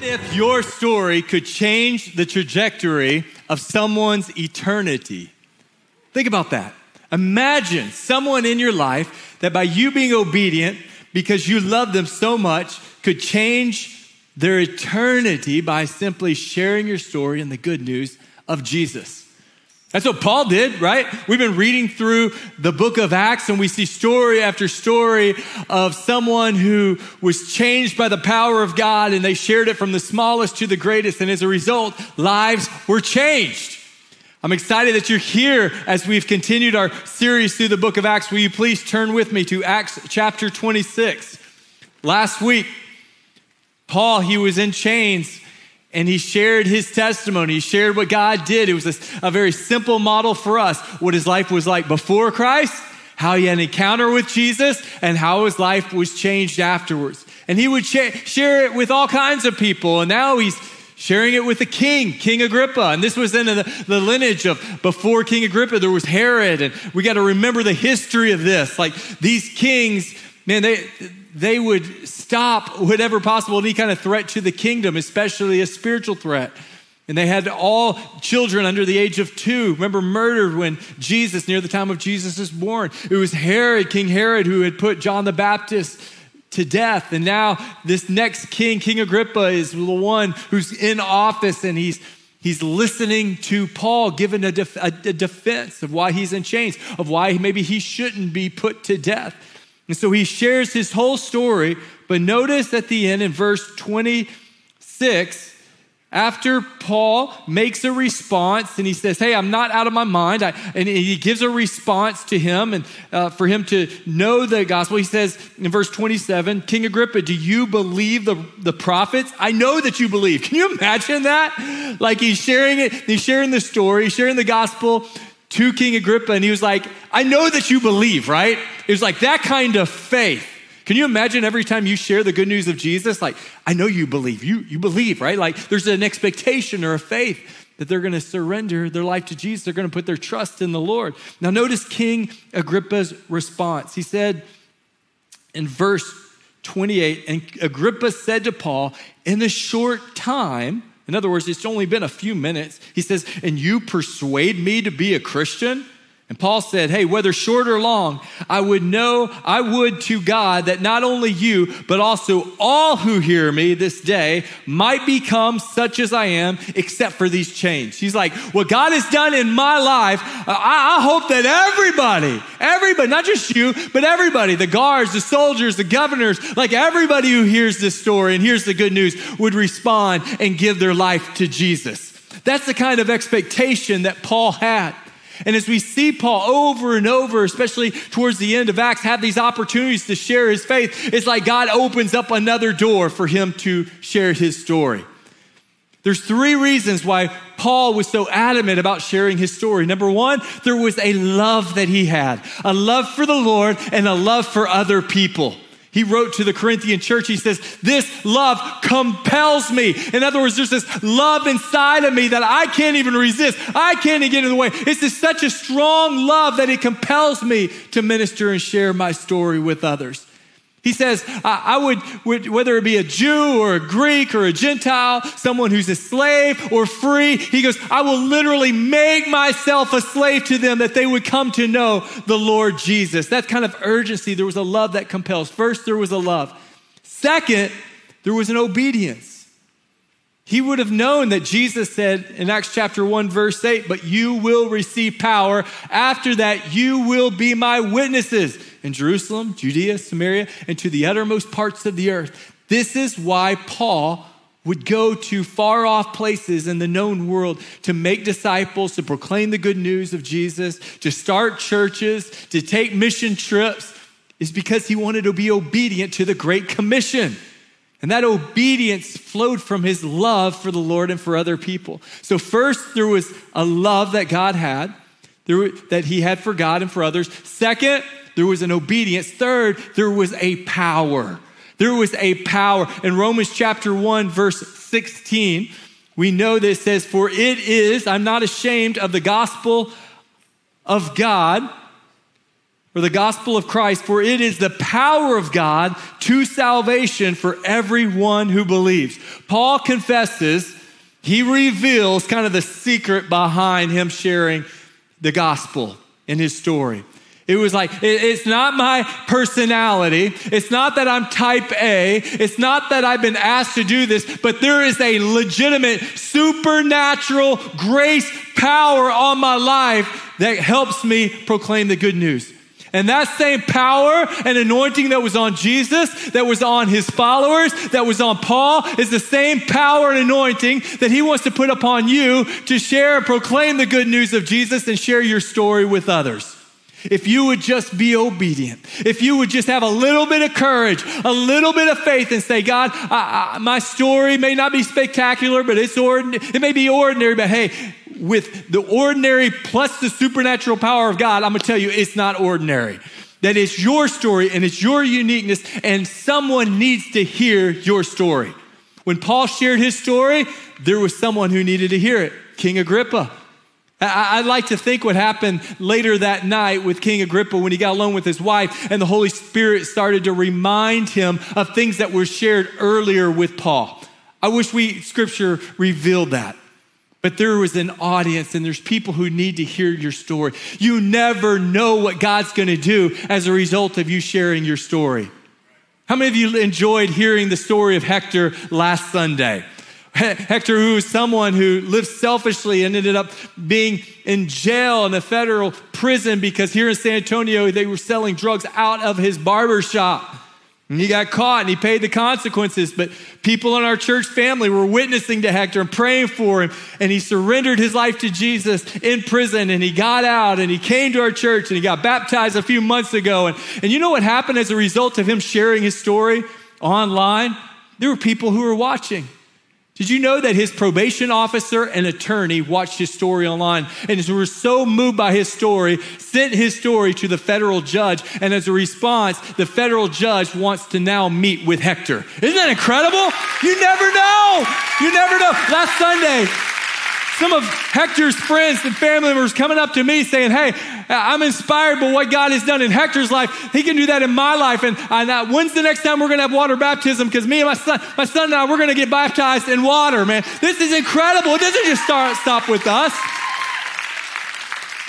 What if your story could change the trajectory of someone's eternity? Think about that. Imagine someone in your life that by you being obedient, because you love them so much, could change their eternity by simply sharing your story and the good news of Jesus. That's what Paul did, right? We've been reading through the book of Acts and we see story after story of someone who was changed by the power of God and they shared it from the smallest to the greatest. And as a result, lives were changed. I'm excited that you're here as we've continued our series through the book of Acts. Will you please turn with me to Acts chapter 26? Last week, Paul, he was in chains and he shared his testimony. He shared what God did. It was a, a, very simple model for us what his life was like before Christ, how he had an encounter with Jesus, and how his life was changed afterwards. And he would sh- share it with all kinds of people. And now he's sharing it with the king, King Agrippa. And this was in the, the lineage of before King Agrippa, there was Herod. And we got to remember the history of this. Like these kings, man, they, they would stop whatever possible any kind of threat to the kingdom, especially a spiritual threat. And they had all children under the age of two, remember, murdered when Jesus, near the time of Jesus, was born. It was Herod, King Herod, who had put John the Baptist to death. And now this next king, King Agrippa, is the one who's in office and he's He's listening to Paul giving a, def- a, defense of why he's in chains, of why maybe he shouldn't be put to death. And so he shares his whole story, but notice at the end in verse 26, after Paul makes a response and he says, Hey, I'm not out of my mind, and he gives a response to him and uh, for him to know the gospel, he says in verse 27, King Agrippa, do you believe the, the prophets? I know that you believe. Can you imagine that? Like he's sharing it, he's sharing the story, sharing the gospel to King Agrippa, and he was like, I know that you believe, right? It was like that kind of faith. Can you imagine every time you share the good news of Jesus? Like, I know you believe. You, you believe, right? Like, there's an expectation or a faith that they're going to surrender their life to Jesus. They're going to put their trust in the Lord. Now, notice King Agrippa's response. He said in verse 28, and Agrippa said to Paul, In a short time, in other words, it's only been a few minutes. He says, And you persuade me to be a Christian? And Paul said, Hey, whether short or long, I would know, I would to God that not only you, but also all who hear me this day might become such as I am, except for these chains. He's like, What God has done in my life, uh, I, I hope that everybody, everybody, not just you, but everybody, the guards, the soldiers, the governors, like everybody who hears this story and hears the good news would respond and give their life to Jesus. That's the kind of expectation that Paul had. And as we see Paul over and over, especially towards the end of Acts, have these opportunities to share his faith, it's like God opens up another door for him to share his story. There's three reasons why Paul was so adamant about sharing his story. Number one, there was a love that he had, a love for the Lord and a love for other people. He wrote to the Corinthian church, he says, This love compels me. In other words, there's this love inside of me that I can't even resist. I can't even get in the way. It's just such a strong love that it compels me to minister and share my story with others. He says, I would, whether it be a Jew or a Greek or a Gentile, someone who's a slave or free, he goes, I will literally make myself a slave to them that they would come to know the Lord Jesus. That kind of urgency. There was a love that compels. First, there was a love. Second, there was an obedience. He would have known that Jesus said in Acts chapter 1, verse 8, but you will receive power. After that, you will be my witnesses in Jerusalem, Judea, Samaria, and to the uttermost parts of the earth. This is why Paul would go to far off places in the known world to make disciples, to proclaim the good news of Jesus, to start churches, to take mission trips, is because he wanted to be obedient to the Great Commission. And that obedience flowed from his love for the Lord and for other people. So, first, there was a love that God had, that he had for God and for others. Second, there was an obedience. Third, there was a power. There was a power. In Romans chapter 1, verse 16, we know that it says, For it is, I'm not ashamed of the gospel of God, or the gospel of Christ, for it is the power of God to salvation for everyone who believes. Paul confesses, he reveals kind of the secret behind him sharing the gospel in his story. It was like, it's not my personality. It's not that I'm type A. It's not that I've been asked to do this, but there is a legitimate supernatural grace power on my life that helps me proclaim the good news. And that same power and anointing that was on Jesus, that was on his followers, that was on Paul, is the same power and anointing that he wants to put upon you to share and proclaim the good news of Jesus and share your story with others. If you would just be obedient, if you would just have a little bit of courage, a little bit of faith, and say, God, I, I, my story may not be spectacular, but it's ordinary. It may be ordinary, but hey, with the ordinary plus the supernatural power of God, I'm going to tell you, it's not ordinary. That it's your story and it's your uniqueness, and someone needs to hear your story. When Paul shared his story, there was someone who needed to hear it King Agrippa. I'd like to think what happened later that night with King Agrippa when he got alone with his wife and the Holy Spirit started to remind him of things that were shared earlier with Paul. I wish we, scripture revealed that. But there was an audience and there's people who need to hear your story. You never know what God's gonna do as a result of you sharing your story. How many of you enjoyed hearing the story of Hector last Sunday? Hector, who was someone who lived selfishly and ended up being in jail in a federal prison because here in San Antonio they were selling drugs out of his barber shop. And he got caught and he paid the consequences. But people in our church family were witnessing to Hector and praying for him. And he surrendered his life to Jesus in prison and he got out and he came to our church and he got baptized a few months ago. And, and you know what happened as a result of him sharing his story online? There were people who were watching. Did you know that his probation officer and attorney watched his story online and were so moved by his story, sent his story to the federal judge, and as a response, the federal judge wants to now meet with Hector. Isn't that incredible? You never know. You never know. Last Sunday, some of Hector's friends and family members coming up to me saying, Hey, I'm inspired by what God has done in Hector's life. He can do that in my life. And, and uh, when's the next time we're going to have water baptism? Because me and my son, my son and I, we're going to get baptized in water, man. This is incredible. It doesn't just start, stop with us.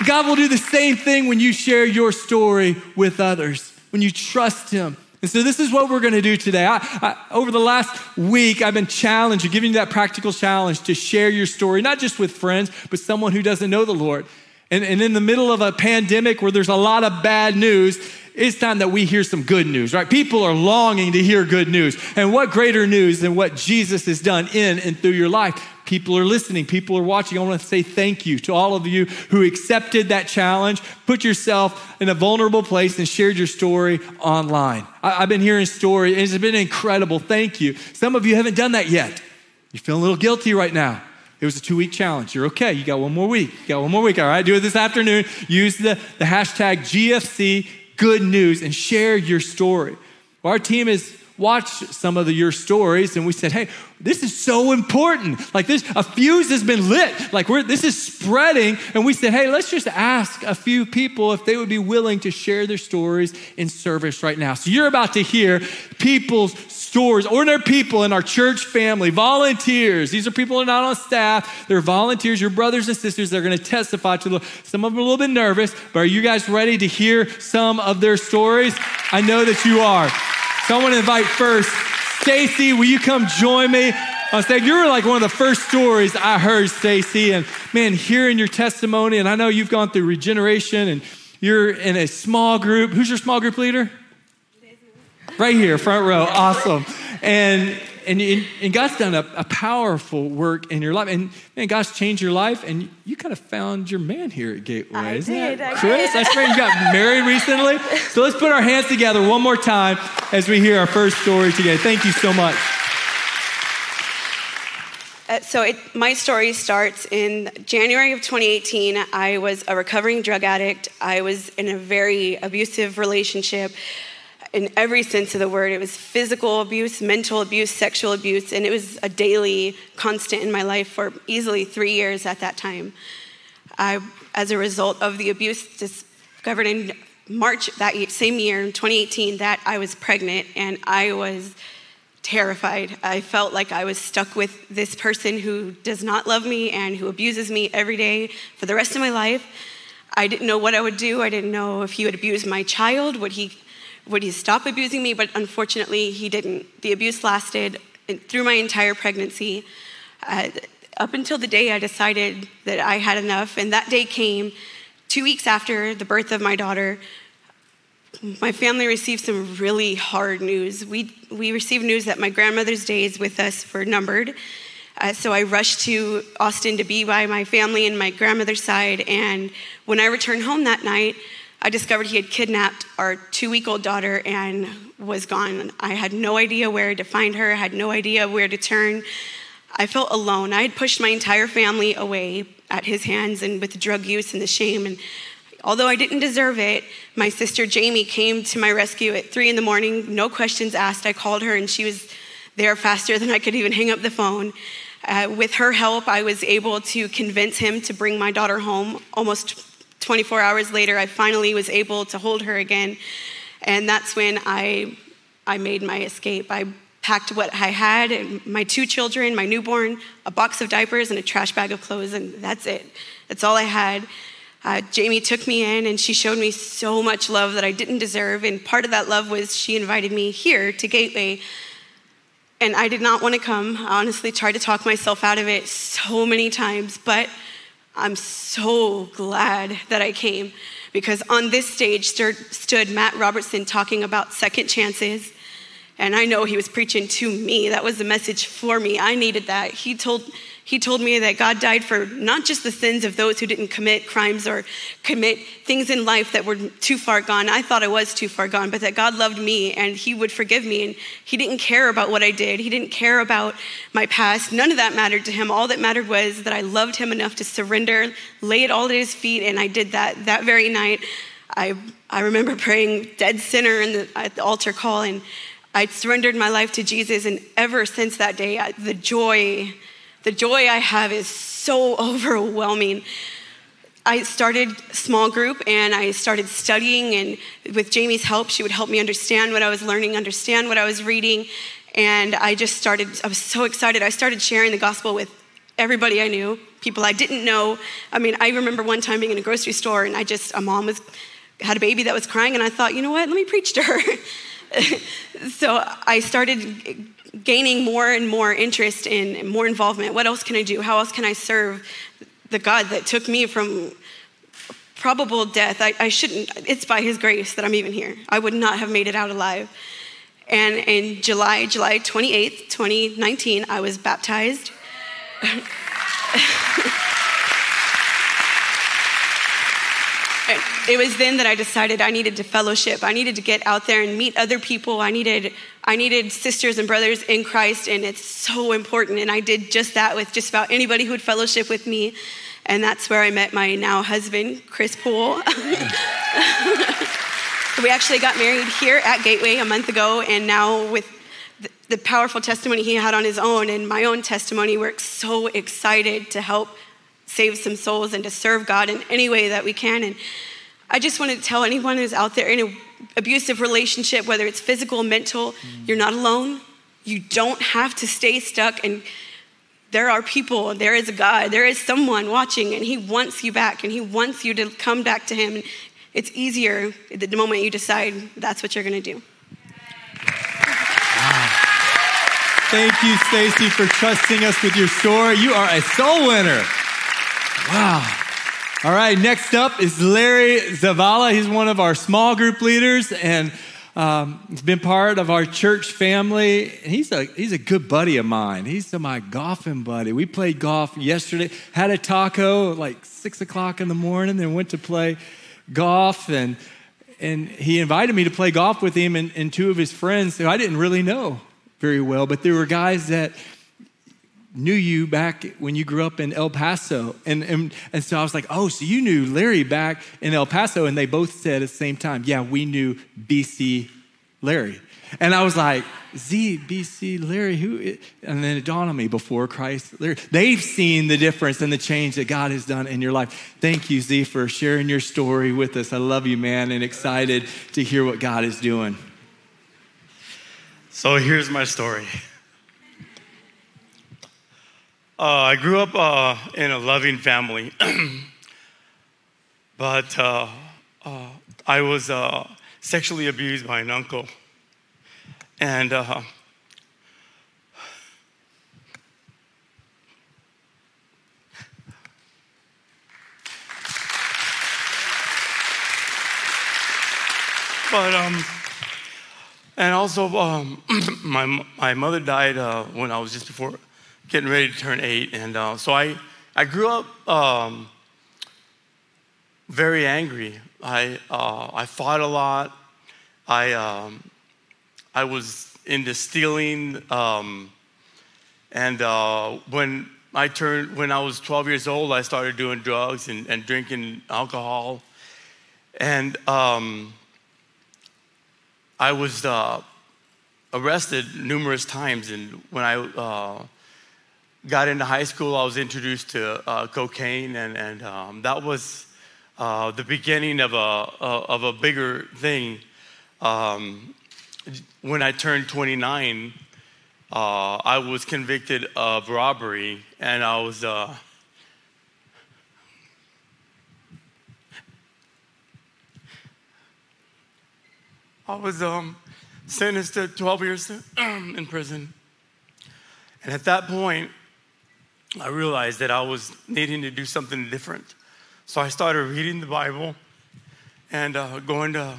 God will do the same thing when you share your story with others, when you trust Him and so this is what we're going to do today. I, I, over the last week, I've been challenged, giving you that practical challenge to share your story, not just with friends, but someone who doesn't know the Lord. And, and in the middle of a pandemic where there's a lot of bad news, it's time that we hear some good news, right? People are longing to hear good news. And what greater news than what Jesus has done in and through your life? People are listening, people are watching. I want to say thank you to all of you who accepted that challenge, put yourself in a vulnerable place, and shared your story online. I, have been hearing stories, and it's been incredible. Thank you. Some of you haven't done that yet. You're feeling a little guilty right now. It was a two week challenge. You're okay. You got one more week. You got one more week. All right. Do it this afternoon. Use the, the hashtag GFC good news and share your story. Well, our team has watched some of the, your stories and we said, hey, this is so important. Like this, a fuse has been lit. Like we're, this is spreading. And we said, hey, let's just ask a few people if they would be willing to share their stories in service right now. So you're about to hear people's stories, ordinary people in our church family, volunteers. These are people who are not on staff. They're volunteers, your brothers and sisters. They're going to testify to the, some of them are a little bit nervous, but are you guys ready to hear some of their stories? I know that you are. So I want to invite first Stacy, will you come join me uh, on stage? You were like one of the first stories I heard, Stacy. And man, hearing your testimony, and I know you've gone through regeneration and you're in a small group. Who's your small group leader? Right here, front row. Awesome. And and, and God's done a, a, powerful work in your life. And man, God's changed your life, and you kind of found your man here at Gateway. I Isn't did, that Chris? That's great. You got married recently. So let's put our hands together one more time as we hear our first story today. Thank you so much. Uh, so it, my story starts in January of 2018. I was a recovering drug addict. I was in a very abusive relationship in every sense of the word. It was physical abuse, mental abuse, sexual abuse, and it was a daily constant in my life for easily three years at that time. I, as a result of the abuse, discovered in March that same year, 2018, that I was pregnant and I was terrified. I felt like I was stuck with this person who does not love me and who abuses me every day for the rest of my life. I didn't know what I would do. I didn't know if he would abuse my child. Would he, would he stop abusing me? But unfortunately, he didn't. The abuse lasted through my entire pregnancy. Uh, up until the day I decided that I had enough, and that day came two weeks after the birth of my daughter. My family received some really hard news. We, we received news that my grandmother's days with us were numbered. Uh, so I rushed to Austin to be by my family and my grandmother's side. And when I returned home that night, I discovered he had kidnapped our two week old daughter and was gone. I had no idea where to find her, I had no idea where to turn. I felt alone. I had pushed my entire family away at his hands and with the drug use and the shame. And although I didn't deserve it, my sister Jamie came to my rescue at three in the morning, no questions asked. I called her and she was there faster than I could even hang up the phone. Uh, with her help, I was able to convince him to bring my daughter home. Almost 24 hours later, I finally was able to hold her again. And that's when I, I made my escape. I packed what I had my two children, my newborn, a box of diapers, and a trash bag of clothes, and that's it. That's all I had. Uh, Jamie took me in and she showed me so much love that I didn't deserve. And part of that love was she invited me here to Gateway. And I did not want to come. I honestly tried to talk myself out of it so many times, but I'm so glad that I came because on this stage stood Matt Robertson talking about second chances and I know he was preaching to me. That was the message for me. I needed that. He told, he told me that God died for not just the sins of those who didn't commit crimes or commit things in life that were too far gone. I thought I was too far gone, but that God loved me and He would forgive me. And He didn't care about what I did, He didn't care about my past. None of that mattered to Him. All that mattered was that I loved Him enough to surrender, lay it all at His feet, and I did that that very night. I, I remember praying dead sinner in the, at the altar call and I surrendered my life to Jesus, and ever since that day, I, the joy, the joy I have is so overwhelming. I started small group and I started studying, and with Jamie's help, she would help me understand what I was learning, understand what I was reading, and I just started. I was so excited. I started sharing the gospel with everybody I knew, people I didn't know. I mean, I remember one time being in a grocery store, and I just a mom was had a baby that was crying, and I thought, you know what? Let me preach to her. so I started gaining more and more interest in more involvement. What else can I do? How else can I serve the God that took me from probable death? I, I shouldn't, it's by His grace that I'm even here. I would not have made it out alive. And in July, July 28th, 2019, I was baptized. it was then that I decided I needed to fellowship. I needed to get out there and meet other people. I needed, I needed sisters and brothers in Christ, and it's so important. And I did just that with just about anybody who would fellowship with me. And that's where I met my now husband, Chris Poole. we actually got married here at Gateway a month ago, and now with the powerful testimony he had on his own and my own testimony, we're so excited to help save some souls and to serve God in any way that we can. And I just want to tell anyone who's out there in an abusive relationship, whether it's physical, or mental, mm. you're not alone. You don't have to stay stuck. And there are people, there is a God, there is someone watching, and He wants you back, and He wants you to come back to Him. And it's easier the moment you decide that's what you're going to do. Thank you, Stacy, for trusting us with your story. You are a soul winner. Wow. All right, next up is Larry Zavala. He's one of our small group leaders and um, he's been part of our church family. He's a, he's a good buddy of mine. He's my golfing buddy. We played golf yesterday, had a taco like six o'clock in the morning, then went to play golf. And, and he invited me to play golf with him and, and two of his friends who I didn't really know very well, but there were guys that knew you back when you grew up in El Paso. And, and, and so I was like, oh, so you knew Larry back in El Paso. And they both said at the same time, yeah, we knew BC Larry. And I was like, Z, BC, Larry, who? And then it dawned on me before Christ, Larry. They've seen the difference and the change that God has done in your life. Thank you, Z, for sharing your story with us. I love you, man, and excited to hear what God is doing. So here's my story. Uh, I grew up uh, in a loving family, but uh, uh I was uh, sexually abused by an uncle. And uh, but um, and also um, my my mother died uh, when I was just before getting ready to turn eight, and uh, so I I grew up um, very angry. I uh, I fought a lot. I um, I was into stealing. Um, and uh, when I turned, when I was 12 years old, I started doing drugs and, and drinking alcohol. And um, I was uh, arrested numerous times. And when I uh, got into high school, I was introduced to uh, cocaine, and, and um, that was uh, the beginning of a, of a bigger thing. Um, when I turned 29, uh, I was convicted of robbery, and I was. Uh, I was um, sentenced to 12 years in prison. And at that point, I realized that I was needing to do something different. So I started reading the Bible and uh, going to,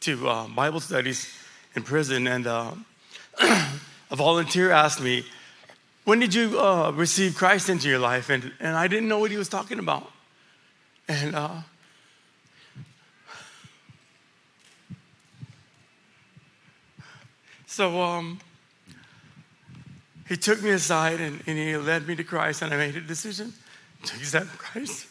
to uh, Bible studies in prison, and uh, a volunteer asked me, When did you uh, receive Christ into your life? And, and I didn't know what he was talking about. And uh, so um, he took me aside and, and he led me to Christ, and I made a decision to accept Christ.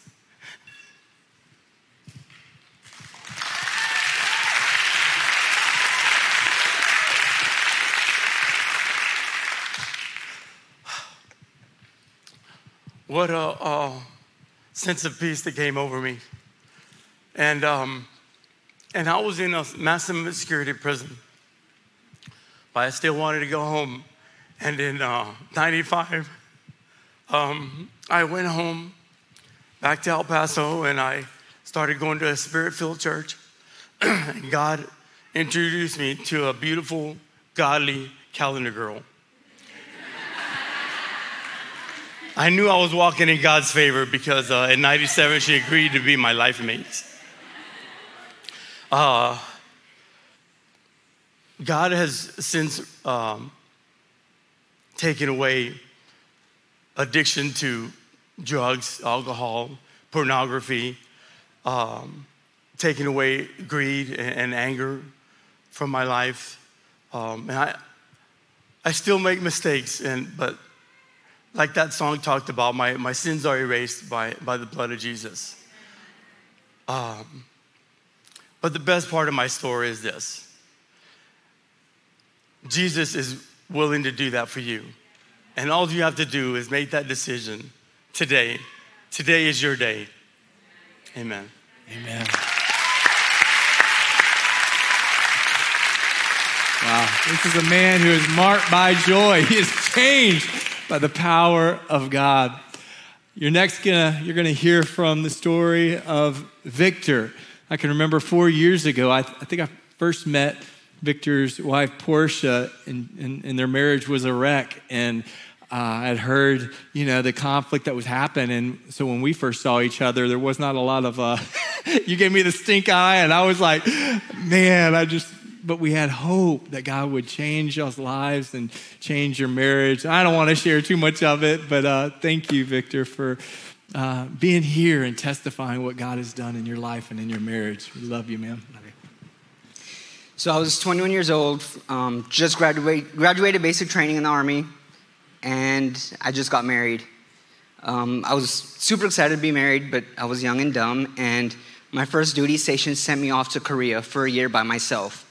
what a, a, sense of peace that came over me. And, um, and I was in a maximum security prison, but I still wanted to go home. And in uh, 95, um, I went home back to El Paso and I started going to a spirit filled church. and God introduced me to a beautiful, godly calendar girl. I knew I was walking in God's favor because uh, in 97 she agreed to be my life mate. Uh, God has since um, taken away addiction to drugs, alcohol, pornography, um, taking away greed and, and, anger from my life. Um, and I, I still make mistakes, and, but like that song talked about, my, my sins are erased by, by the blood of Jesus. Um, but the best part of my story is this Jesus is willing to do that for you. And all you have to do is make that decision today. Today is your day. Amen. Amen. Wow. This is a man who is marked by joy. He is changed by the power of God. You're next gonna, you're gonna hear from the story of Victor. I can remember four years ago, I, I think I first met Victor's wife, Portia, and, and, and their marriage was a wreck. And uh, I'd heard, you know, the conflict that was happening. And so when we first saw each other, there was not a lot of, uh, you gave me the stink eye, and I was like, man, I just, but we had hope that God would change y'all's lives and change your marriage. I don't want to share too much of it, but uh, thank you, Victor, for uh, being here and testifying what God has done in your life and in your marriage. We love you, man. So I was 21 years old, um, just graduate, graduated basic training in the Army, and I just got married. Um, I was super excited to be married, but I was young and dumb, and my first duty station sent me off to Korea for a year by myself.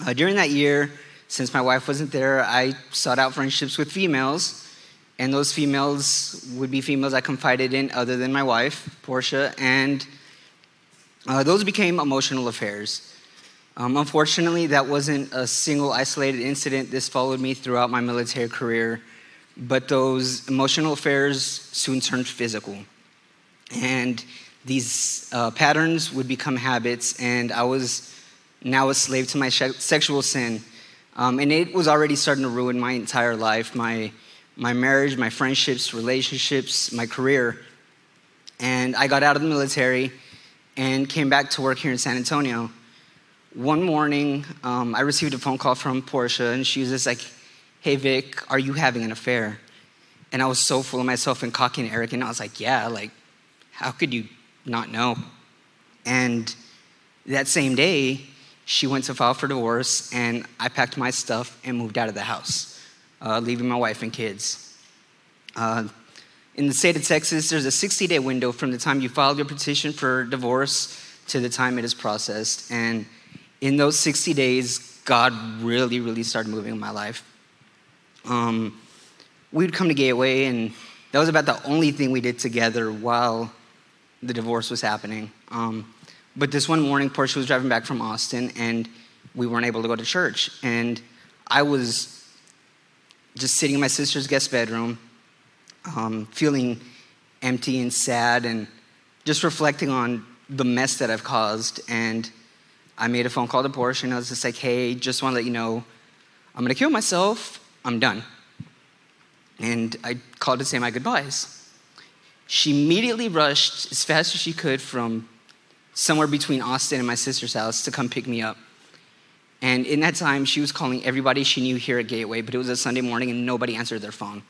Uh, during that year, since my wife wasn't there, I sought out friendships with females, and those females would be females I confided in other than my wife, Portia, and uh, those became emotional affairs. Um, unfortunately, that wasn't a single isolated incident. This followed me throughout my military career, but those emotional affairs soon turned physical. And these uh, patterns would become habits, and I was now a slave to my sexual sin. Um, and it was already starting to ruin my entire life my, my marriage, my friendships, relationships, my career. And I got out of the military and came back to work here in San Antonio. One morning, um, I received a phone call from Portia, and she was just like, Hey, Vic, are you having an affair? And I was so full of myself and cocky and arrogant. I was like, Yeah, like, how could you not know. And that same day, she went to file for divorce, and I packed my stuff and moved out of the house, uh, leaving my wife and kids. Uh, in the state of Texas, there's a 60 day window from the time you filed your petition for divorce to the time it is processed. And in those 60 days, God really, really started moving in my life. Um, we'd come to Gateway, and that was about the only thing we did together while the divorce was happening. Um, but this one morning, Portia was driving back from Austin, and we weren't able to go to church. And I was just sitting in my sister's guest bedroom, um, feeling empty and sad, and just reflecting on the mess that I've caused. And I made a phone call to Portia, and I was just like, hey, just want to let you know I'm going to kill myself. I'm done. And I called to say my goodbyes. She immediately rushed as fast as she could from somewhere between Austin and my sister's house to come pick me up. And in that time, she was calling everybody she knew here at Gateway, but it was a Sunday morning and nobody answered their phone.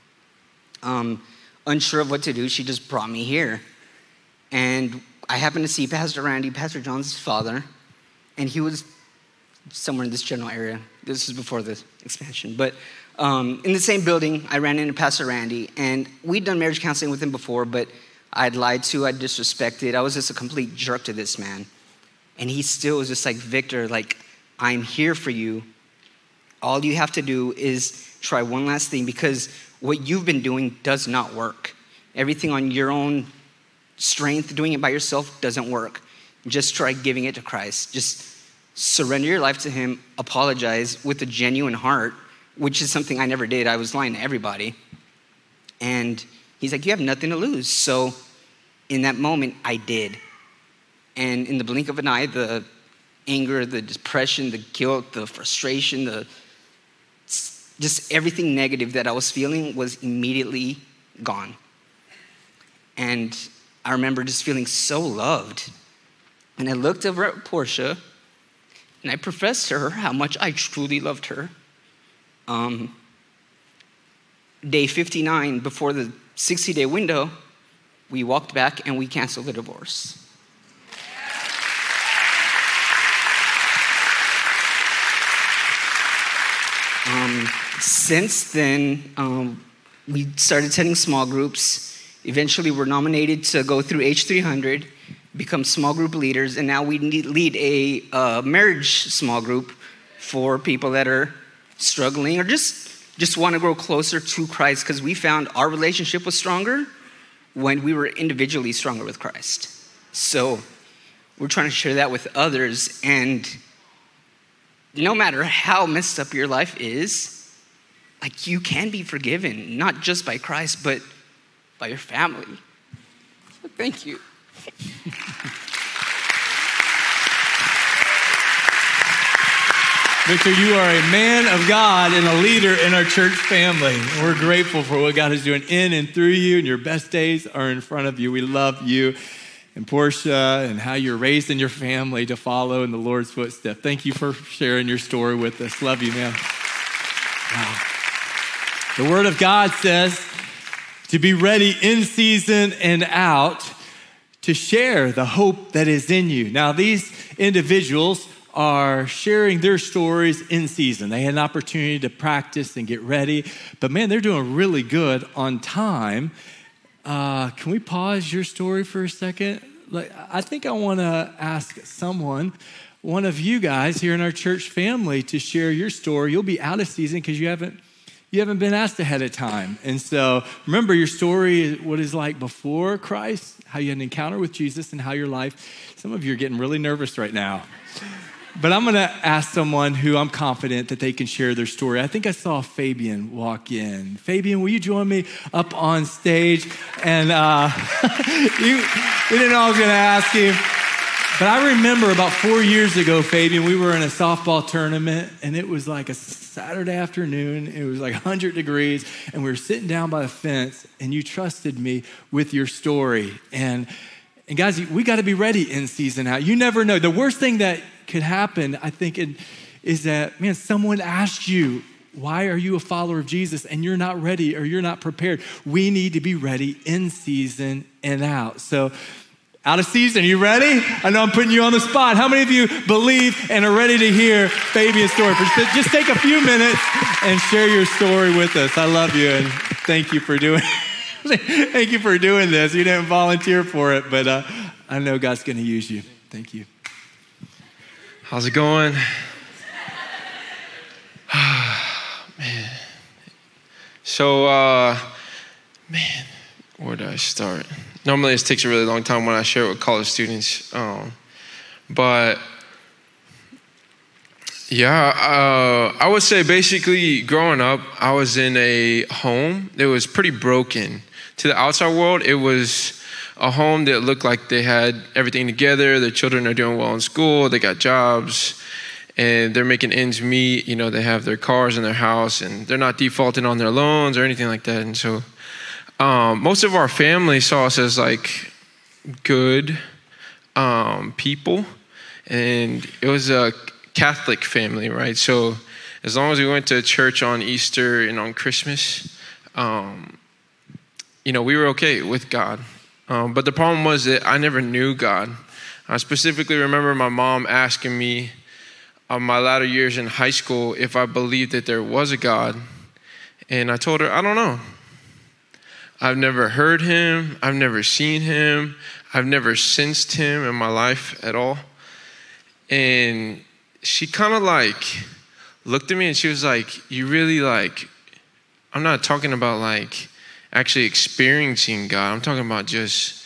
Um, unsure of what to do, she just brought me here. And I happened to see Pastor Randy, Pastor John's father, and he was somewhere in this general area. This is before the expansion. But um, in the same building, I ran into Pastor Randy, and we'd done marriage counseling with him before, but I'd lied to, I'd disrespected. I was just a complete jerk to this man. And he still was just like, Victor, like, I'm here for you. All you have to do is try one last thing because what you've been doing does not work. Everything on your own strength, doing it by yourself, doesn't work. Just try giving it to Christ. Just surrender your life to Him, apologize with a genuine heart, which is something I never did. I was lying to everybody. And he's like, You have nothing to lose. So in that moment, I did. And in the blink of an eye, the anger, the depression, the guilt, the frustration, the just everything negative that I was feeling was immediately gone. And I remember just feeling so loved. And I looked over at Portia and I professed to her how much I truly loved her. Um, day 59, before the 60 day window, we walked back and we canceled the divorce. Um, since then, um, we started attending small groups. Eventually, we're nominated to go through H300, become small group leaders, and now we lead a uh, marriage small group for people that are struggling or just just want to grow closer to Christ because we found our relationship was stronger when we were individually stronger with Christ. So we're trying to share that with others. And no matter how messed up your life is, like you can be forgiven, not just by Christ, but by your family. Thank you. Victor, you are a man of God and a leader in our church family. We're grateful for what God is doing in and through you, and your best days are in front of you. We love you and Portia and how you're raised in your family to follow in the Lord's footsteps. Thank you for sharing your story with us. Love you, man. Wow. The Word of God says to be ready in season and out to share the hope that is in you. Now, these individuals are sharing their stories in season. They had an opportunity to practice and get ready, but man, they're doing really good on time. Uh, can we pause your story for a second? Like, I think I want to ask someone one of you guys here in our church family to share your story. You'll be out of season because you haven't you haven't been asked ahead of time. And so remember your story, what is like before Christ, how you had an encounter with Jesus, and how your life. Some of you are getting really nervous right now. But I'm to ask someone who I'm confident that they can share their story. I think I saw Fabian walk in. Fabian, will you join me up on stage? And uh, you, we didn't know I was to ask you. But I remember about four years ago, Fabian, we were in a softball tournament, and it was like a Saturday afternoon. It was like 100 degrees, and we were sitting down by the fence, and you trusted me with your story. And, and guys, we got to be ready in season out. You never know. The worst thing that could happen, I think, it, is that, man, someone asked you, why are you a follower of Jesus and you're not ready or you're not prepared? We need to be ready in season and out. So, out of season, you ready? I know I'm putting you on the spot. How many of you believe and are ready to hear Fabian's story? Just take a few minutes and share your story with us. I love you and thank you for doing. thank you for doing this. You didn't volunteer for it, but uh, I know God's going to use you. Thank you. How's it going? man. So, uh, man, where do I start? Normally, this takes a really long time when I share it with college students. Um, but yeah, uh, I would say basically growing up, I was in a home that was pretty broken. To the outside world, it was a home that looked like they had everything together. Their children are doing well in school, they got jobs, and they're making ends meet. You know, they have their cars in their house, and they're not defaulting on their loans or anything like that. And so, um, most of our family saw us as like good um, people, and it was a Catholic family, right? So, as long as we went to church on Easter and on Christmas, um, you know, we were okay with God. Um, but the problem was that I never knew God. I specifically remember my mom asking me on my latter years in high school if I believed that there was a God. And I told her, I don't know. I've never heard him, I've never seen him, I've never sensed him in my life at all. And she kind of like looked at me and she was like, You really like, I'm not talking about like, actually experiencing God. I'm talking about just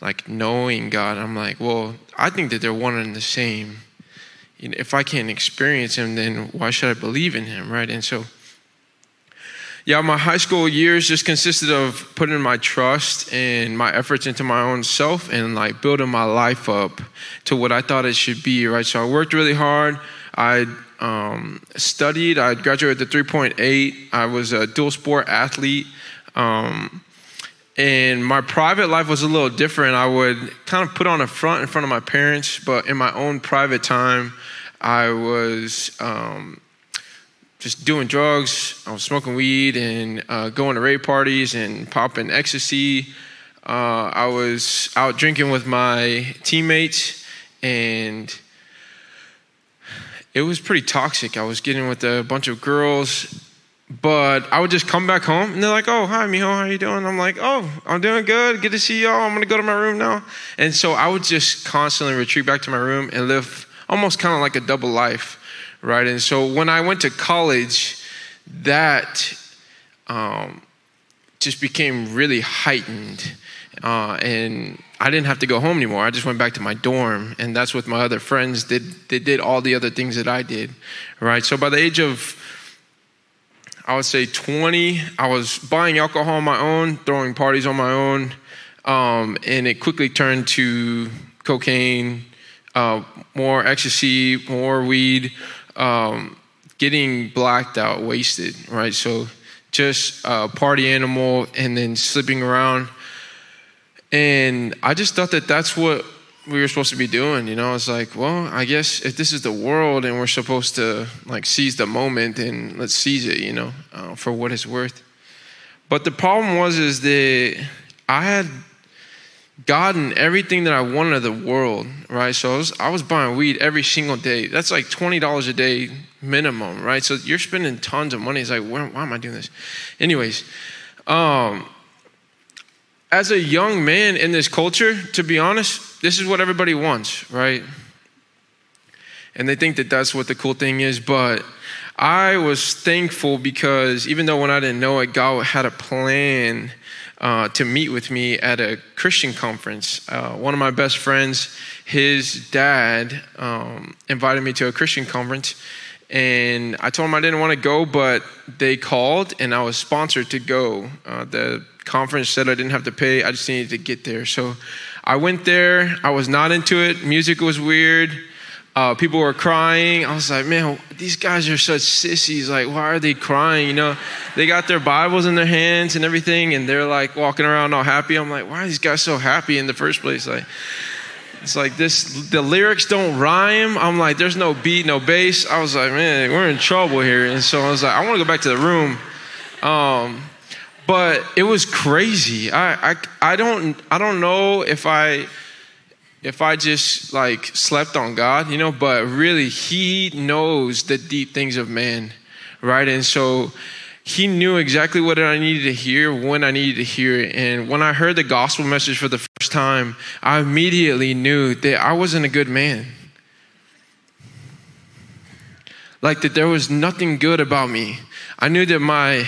like knowing God. I'm like, well, I think that they're one and the same. If I can't experience Him, then why should I believe in Him, right? And so, yeah, my high school years just consisted of putting my trust and my efforts into my own self and like building my life up to what I thought it should be, right? So I worked really hard. I um, studied. I graduated with a 3.8. I was a dual sport athlete. Um, and my private life was a little different. I would kind of put on a front in front of my parents, but in my own private time, I was um, just doing drugs. I was smoking weed and uh, going to rave parties and popping ecstasy. Uh, I was out drinking with my teammates, and it was pretty toxic. I was getting with a bunch of girls but I would just come back home and they're like, oh, hi, Mijo, how you doing? I'm like, oh, I'm doing good. Good to see y'all. I'm to go to my room now. And so I would just constantly retreat back to my room and live almost kind of like a double life, right? And so when I went to college, that um, just became really heightened. Uh, and I didn't have to go home anymore. I just went back to my dorm, and that's what my other friends did. They did all the other things that I did, right? So by the age of I would say 20. I was buying alcohol on my own, throwing parties on my own, um, and it quickly turned to cocaine, uh, more ecstasy, more weed, um, getting blacked out, wasted, right? So just a party animal and then slipping around. And I just thought that that's what we were supposed to be doing. You know, it's like, well, I guess if this is the world and we're supposed to like seize the moment, and let's seize it. You know, uh, for what it's worth. But the problem was is that I had gotten everything that I wanted of the world, right? So I was, I was buying weed every single day. That's like twenty dollars a day minimum, right? So you're spending tons of money. It's like, why, why am I doing this? Anyways, um, as a young man in this culture, to be honest, this is what everybody wants, right? and they think that that's what the cool thing is. But I was thankful because even though when I didn't know it, God had a plan uh, to meet with me at a Christian conference. Uh, one of my best friends, his dad, um, invited me to a Christian conference. And I told him I didn't want to go, but they called and I was sponsored to go. Uh, the conference said I didn't have to pay, I just needed to get there. So I went there. I was not into it. Music was weird. Uh, people were crying. I was like, man, these guys are such sissies. Like, why are they crying? You know, they got their Bibles in their hands and everything, and they're like walking around all happy. I'm like, why are these guys so happy in the first place? Like, it's like this, the lyrics don't rhyme. I'm like, there's no beat, no bass. I was like, man, we're in trouble here. And so I was like, I want to go back to the room. Um, but it was crazy. I, I, I don't, I don't know if I, if I just like slept on God, you know, but really He knows the deep things of man, right? And so He knew exactly what I needed to hear when I needed to hear it. And when I heard the gospel message for the first time, I immediately knew that I wasn't a good man. Like that there was nothing good about me. I knew that my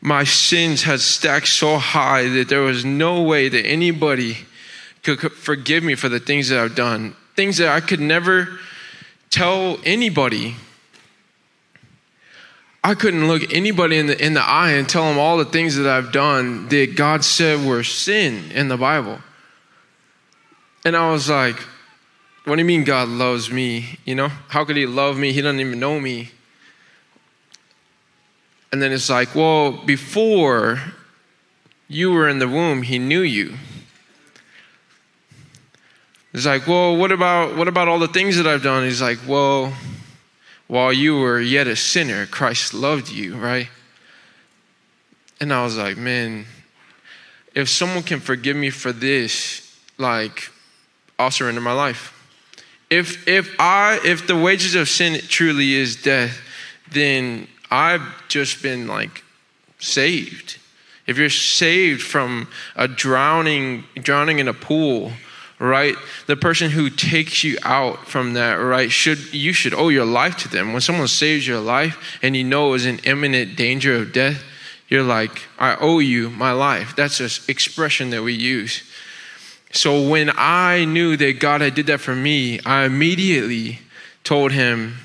my sins had stacked so high that there was no way that anybody could forgive me for the things that I've done, things that I could never tell anybody. I couldn't look anybody in the, in the eye and tell them all the things that I've done that God said were sin in the Bible. And I was like, what do you mean God loves me? You know, how could He love me? He doesn't even know me. And then it's like, well, before you were in the womb, He knew you. He's like, well, what about what about all the things that I've done? He's like, well, while you were yet a sinner, Christ loved you, right? And I was like, man, if someone can forgive me for this, like, I'll surrender my life. If if I if the wages of sin truly is death, then I've just been like saved. If you're saved from a drowning drowning in a pool right? The person who takes you out from that right should you should owe your life to them. When someone saves your life and you know is in imminent danger of death you're like i owe you my life. That's an expression that we use. So when i knew that god had did that for me i immediately told him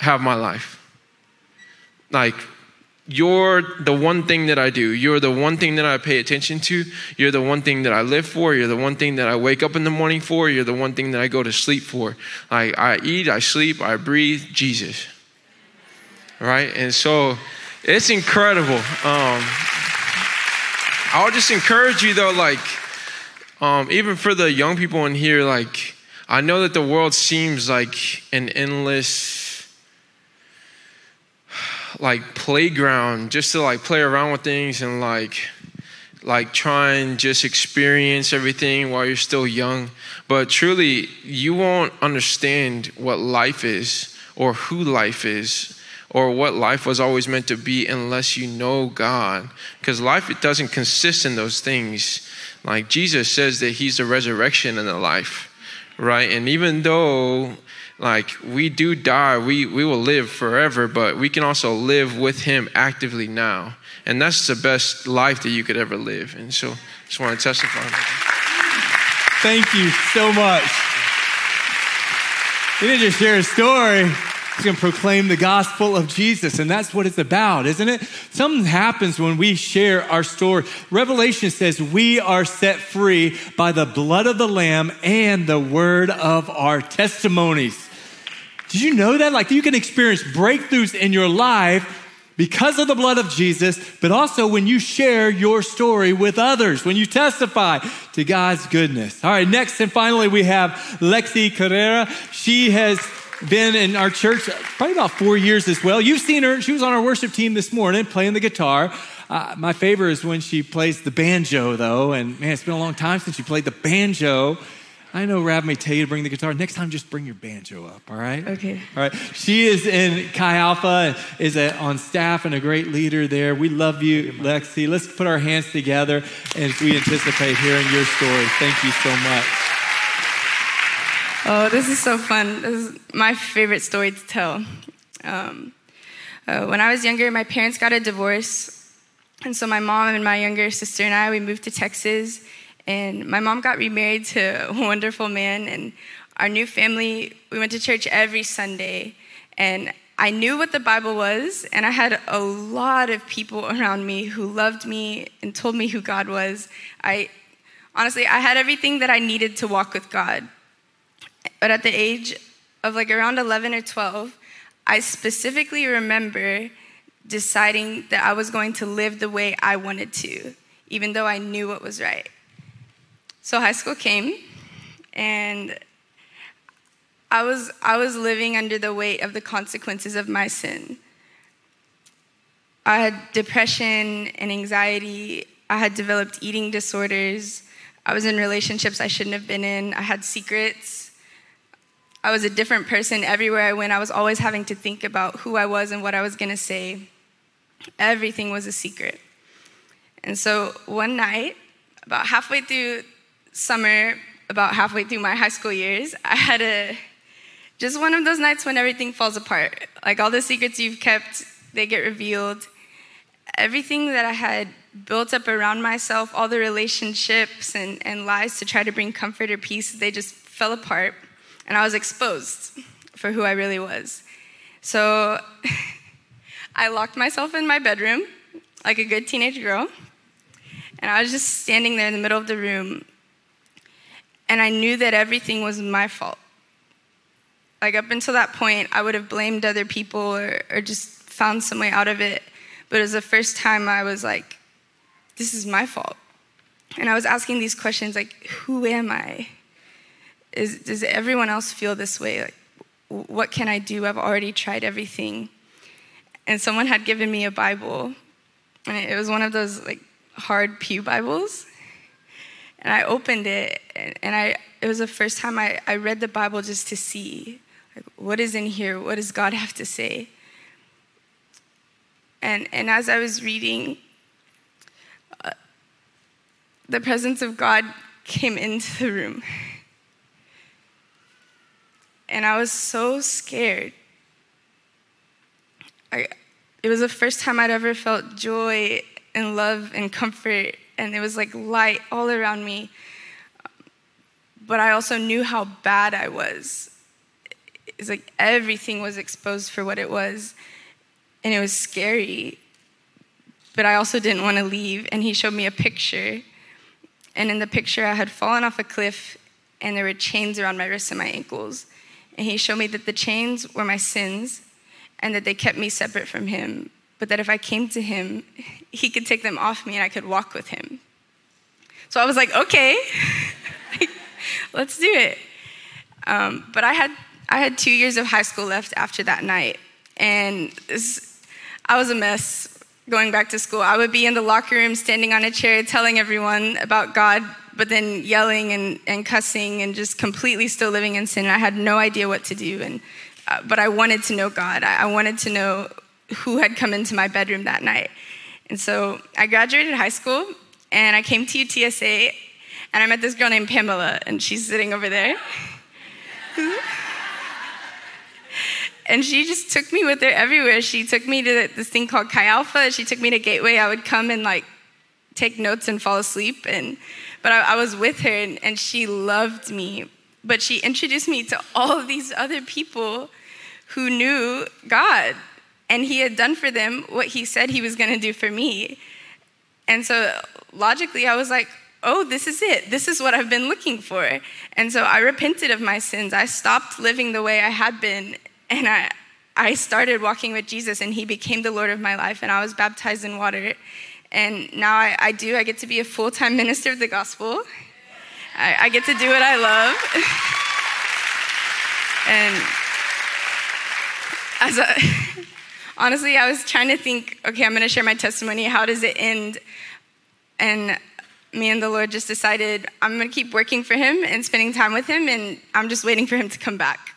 have my life. Like you're the one thing that I do. You're the one thing that I pay attention to. You're the one thing that I live for. You're the one thing that I wake up in the morning for. You're the one thing that I go to sleep for. Like I eat, I sleep, I breathe, Jesus. Right? And so it's incredible. Um, I'll just encourage you though, like, um, even for the young people in here, like, I know that the world seems like an endless like playground just to like play around with things and like like try and just experience everything while you're still young. But truly you won't understand what life is or who life is or what life was always meant to be unless you know God. Because life it doesn't consist in those things. Like Jesus says that he's the resurrection and the life right? And even though like we do die we, we will live forever but we can also live with him actively now. And that's the best life that you could ever live. And so just want to testify. Thank you so much. He didn't just share a story. He's going to proclaim the gospel of jesus and that's what it's about isn't it? Something happens when we share our story. Revelation says we are set free by the blood of the lamb and the word of our testimonies did you know that? Like you can experience breakthroughs in your life because of the blood of Jesus, but also when you share your story with others, when you testify to God's goodness. All right, next and finally, we have Lexi Carrera. She has been in our church probably about four years as well. You've seen her, she was on our worship team this morning playing the guitar. Uh, my favorite is when she plays the banjo, though, and man, it's been a long time since she played the banjo. I know Rav may tell you to bring the guitar. Next time, just bring your banjo up, all right? Okay. All right. She is in Chi Alpha, is a, on staff and a great leader there. We love you, Lexi. Let's put our hands together as we anticipate hearing your story. Thank you so much. Oh, this is so fun. This is my favorite story to tell. Um, uh, when I was younger, my parents got a divorce. And so my mom and my younger sister and I, we moved to Texas. And my mom got remarried to a wonderful man. And our new family, we went to church every Sunday. And I knew what the Bible was. And I had a lot of people around me who loved me and told me who God was. I honestly, I had everything that I needed to walk with God. But at the age of like around 11 or 12, I specifically remember deciding that I was going to live the way I wanted to, even though I knew what was right. So high school came, and I was, I was living under the weight of the consequences of my sin. I had depression and anxiety. I had developed eating disorders. I was in relationships I shouldn't have been in. I had secrets. I was a different person everywhere I went. I was always having to think about who I was and what I was going to say. Everything was a secret. And so one night, about halfway through summer, about halfway through my high school years, I had a just one of those nights when everything falls apart. Like all the secrets you've kept, they get revealed. Everything that I had built up around myself, all the relationships and, and lies to try to bring comfort or peace, they just fell apart and I was exposed for who I really was. So I locked myself in my bedroom like a good teenage girl, and I was just standing there in the middle of the room, and I knew that everything was my fault. Like, up until that point, I would have blamed other people or, or just found some way out of it. But it was the first time I was like, this is my fault. And I was asking these questions like, who am I? Is, does everyone else feel this way? Like, what can I do? I've already tried everything. And someone had given me a Bible, and it was one of those like hard pew Bibles. And I opened it, and I it was the first time I, I read the Bible just to see like, what is in here. What does God have to say? And and as I was reading, uh, the presence of God came into the room and I was so scared. I, it was the first time I'd ever felt joy and love and comfort, and it was like light all around me. But I also knew how bad I was. It's like everything was exposed for what it was, and it was scary. But I also didn't want to leave, and he showed me a picture. And in the picture, I had fallen off a cliff, and there were chains around my wrists and my ankles and he showed me that the chains were my sins and that they kept me separate from him, but that if I came to him, he could take them off me and I could walk with him. So I was like, okay, let's do it. Um, but I had, I had two years of high school left after that night, and this, I was a mess going back to school. I would be in the locker room standing on a chair telling everyone about God but then yelling and, and cussing and just completely still living in sin. I had no idea what to do. And, uh, but I wanted to know God. I, I wanted to know who had come into my bedroom that night. And so I graduated high school and I came to UTSA and I met this girl named Pamela, and she's sitting over there. and she just took me with her everywhere. She took me to this thing called Chi Alpha. She took me to Gateway. I would come and like take notes and fall asleep. And but I, I was with her and, and she loved me. But she introduced me to all of these other people who knew God. And he had done for them what he said he was going to do for me. And so logically, I was like, oh, this is it. This is what I've been looking for. And so I repented of my sins. I stopped living the way I had been. And I, I started walking with Jesus, and he became the Lord of my life. And I was baptized in water. And now I, I do, I get to be a full time minister of the gospel. I, I get to do what I love. and as a, honestly, I was trying to think, okay, I'm going to share my testimony. How does it end? And me and the Lord just decided I'm going to keep working for Him and spending time with Him, and I'm just waiting for Him to come back.